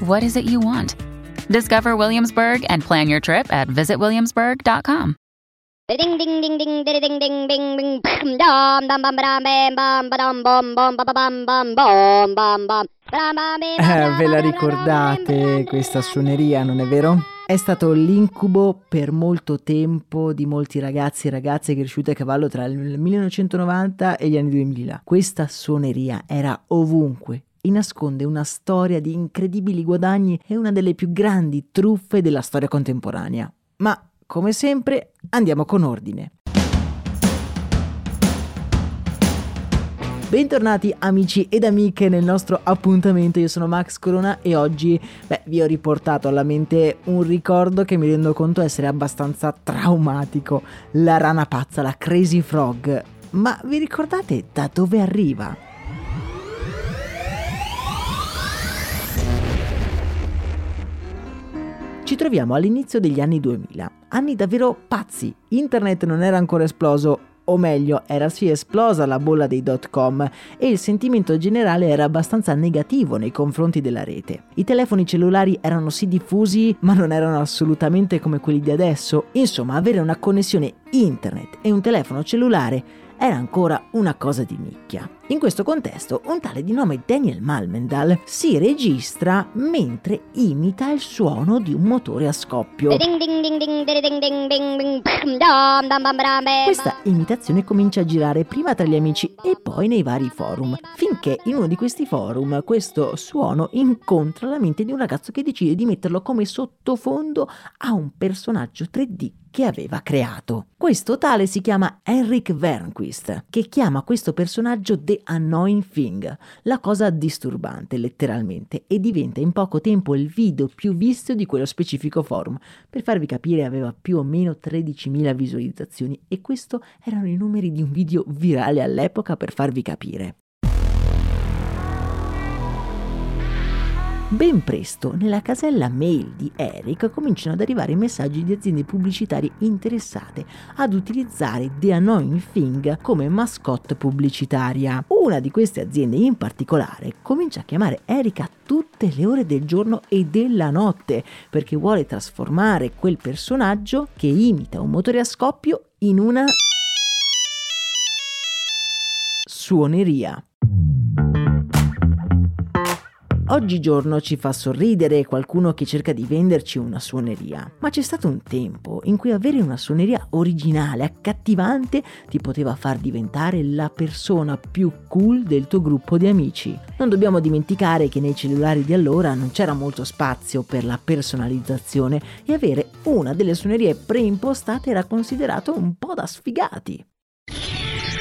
what is it you want? Discover Williamsburg and plan your trip at visitwilliamsburg.com. Ding ding ding ding ding ding ding ding ding bam bam bam bam bam bam bam bam bam bam bam bam bam Eh, ve la ricordate questa suoneria, non è vero? È stato l'incubo per molto tempo di molti ragazzi e ragazze cresciuti a cavallo tra il 1990 e gli anni 2000. Questa suoneria era ovunque e nasconde una storia di incredibili guadagni e una delle più grandi truffe della storia contemporanea. Ma, come sempre, andiamo con ordine. Bentornati amici ed amiche nel nostro appuntamento, io sono Max Corona e oggi beh, vi ho riportato alla mente un ricordo che mi rendo conto essere abbastanza traumatico, la rana pazza, la Crazy Frog. Ma vi ricordate da dove arriva? Ci troviamo all'inizio degli anni 2000, anni davvero pazzi. Internet non era ancora esploso o meglio era sì esplosa la bolla dei dot com e il sentimento generale era abbastanza negativo nei confronti della rete. I telefoni cellulari erano sì diffusi ma non erano assolutamente come quelli di adesso, insomma avere una connessione internet e un telefono cellulare era ancora una cosa di nicchia. In questo contesto, un tale di nome Daniel Malmendal si registra mentre imita il suono di un motore a scoppio. Questa imitazione comincia a girare prima tra gli amici e poi nei vari forum, finché in uno di questi forum questo suono incontra la mente di un ragazzo che decide di metterlo come sottofondo a un personaggio 3D che aveva creato. Questo tale si chiama Henrik Wernquist, che chiama questo personaggio The Annoying Thing, la cosa disturbante letteralmente, e diventa in poco tempo il video più visto di quello specifico forum. Per farvi capire aveva più o meno 13.000 visualizzazioni e questo erano i numeri di un video virale all'epoca per farvi capire. Ben presto nella casella mail di Eric cominciano ad arrivare messaggi di aziende pubblicitarie interessate ad utilizzare The Annoying Thing come mascotte pubblicitaria. Una di queste aziende in particolare comincia a chiamare Eric a tutte le ore del giorno e della notte perché vuole trasformare quel personaggio che imita un motore a scoppio in una suoneria. Oggigiorno ci fa sorridere qualcuno che cerca di venderci una suoneria, ma c'è stato un tempo in cui avere una suoneria originale, accattivante, ti poteva far diventare la persona più cool del tuo gruppo di amici. Non dobbiamo dimenticare che nei cellulari di allora non c'era molto spazio per la personalizzazione e avere una delle suonerie preimpostate era considerato un po' da sfigati.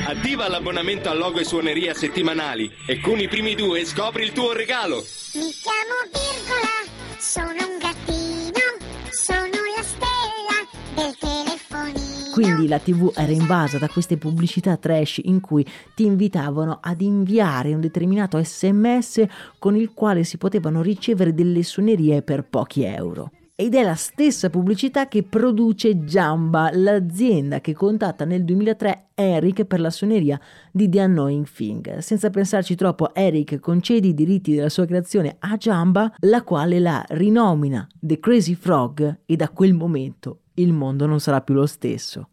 Attiva l'abbonamento a logo e suoneria settimanali e con i primi due scopri il tuo regalo. Mi chiamo Virgola, sono un gattino, sono la stella del telefonino. Quindi la TV era invasa da queste pubblicità trash in cui ti invitavano ad inviare un determinato sms con il quale si potevano ricevere delle suonerie per pochi euro. Ed è la stessa pubblicità che produce Jamba, l'azienda che contatta nel 2003 Eric per la suoneria di The Annoying Thing. Senza pensarci troppo, Eric concede i diritti della sua creazione a Jamba, la quale la rinomina The Crazy Frog e da quel momento il mondo non sarà più lo stesso.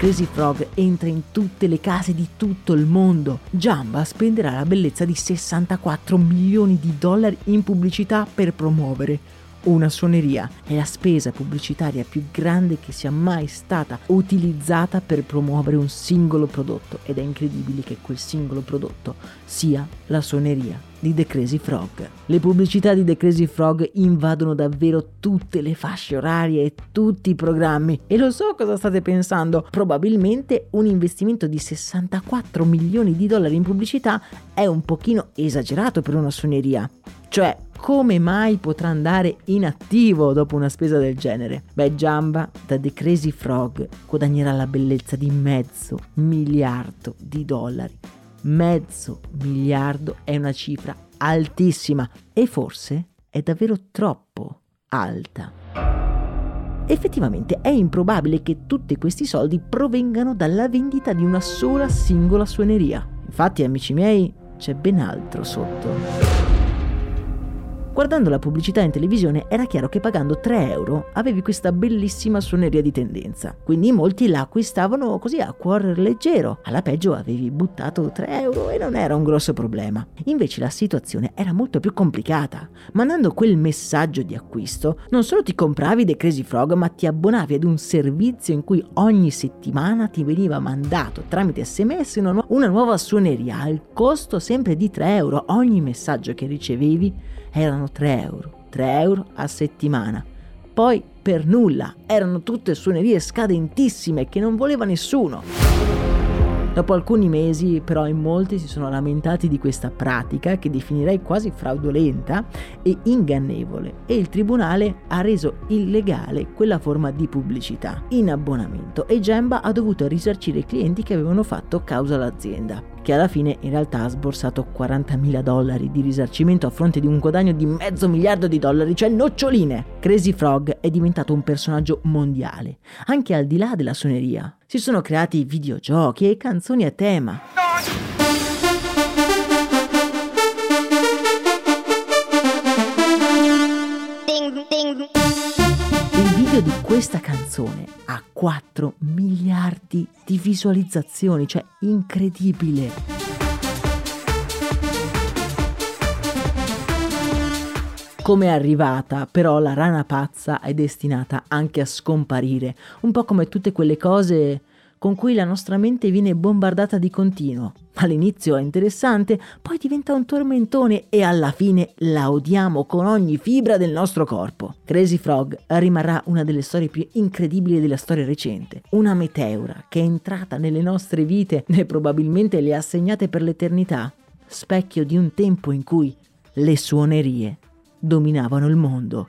Crazy Frog entra in tutte le case di tutto il mondo. Jamba spenderà la bellezza di 64 milioni di dollari in pubblicità per promuovere una suoneria. È la spesa pubblicitaria più grande che sia mai stata utilizzata per promuovere un singolo prodotto ed è incredibile che quel singolo prodotto sia la suoneria di The Crazy Frog. Le pubblicità di The Crazy Frog invadono davvero tutte le fasce orarie e tutti i programmi e lo so cosa state pensando, probabilmente un investimento di 64 milioni di dollari in pubblicità è un pochino esagerato per una suoneria. Cioè, come mai potrà andare inattivo dopo una spesa del genere? Beh, Jamba da The Crazy Frog guadagnerà la bellezza di mezzo miliardo di dollari Mezzo miliardo è una cifra altissima e forse è davvero troppo alta. Effettivamente è improbabile che tutti questi soldi provengano dalla vendita di una sola singola suoneria. Infatti, amici miei, c'è ben altro sotto. Guardando la pubblicità in televisione era chiaro che pagando 3 euro avevi questa bellissima suoneria di tendenza, quindi molti la acquistavano così a cuore leggero, alla peggio avevi buttato 3 euro e non era un grosso problema. Invece la situazione era molto più complicata. Mandando quel messaggio di acquisto, non solo ti compravi dei Crazy Frog, ma ti abbonavi ad un servizio in cui ogni settimana ti veniva mandato tramite sms una, una nuova suoneria al costo sempre di 3 euro. Ogni messaggio che ricevevi erano 3 euro, 3 euro a settimana. Poi per nulla, erano tutte suonerie scadentissime che non voleva nessuno. Dopo alcuni mesi però in molti si sono lamentati di questa pratica che definirei quasi fraudolenta e ingannevole e il tribunale ha reso illegale quella forma di pubblicità in abbonamento e Gemba ha dovuto risarcire i clienti che avevano fatto causa all'azienda che alla fine in realtà ha sborsato 40.000 dollari di risarcimento a fronte di un guadagno di mezzo miliardo di dollari, cioè noccioline. Crazy Frog è diventato un personaggio mondiale, anche al di là della suoneria. Si sono creati videogiochi e canzoni a tema. Il video di questa canzone ha 4 miliardi di visualizzazioni, cioè incredibile. Come è arrivata, però la rana pazza è destinata anche a scomparire, un po' come tutte quelle cose con cui la nostra mente viene bombardata di continuo. All'inizio è interessante, poi diventa un tormentone e alla fine la odiamo con ogni fibra del nostro corpo. Crazy Frog rimarrà una delle storie più incredibili della storia recente. Una meteora che è entrata nelle nostre vite e probabilmente le ha segnate per l'eternità. Specchio di un tempo in cui le suonerie dominavano il mondo.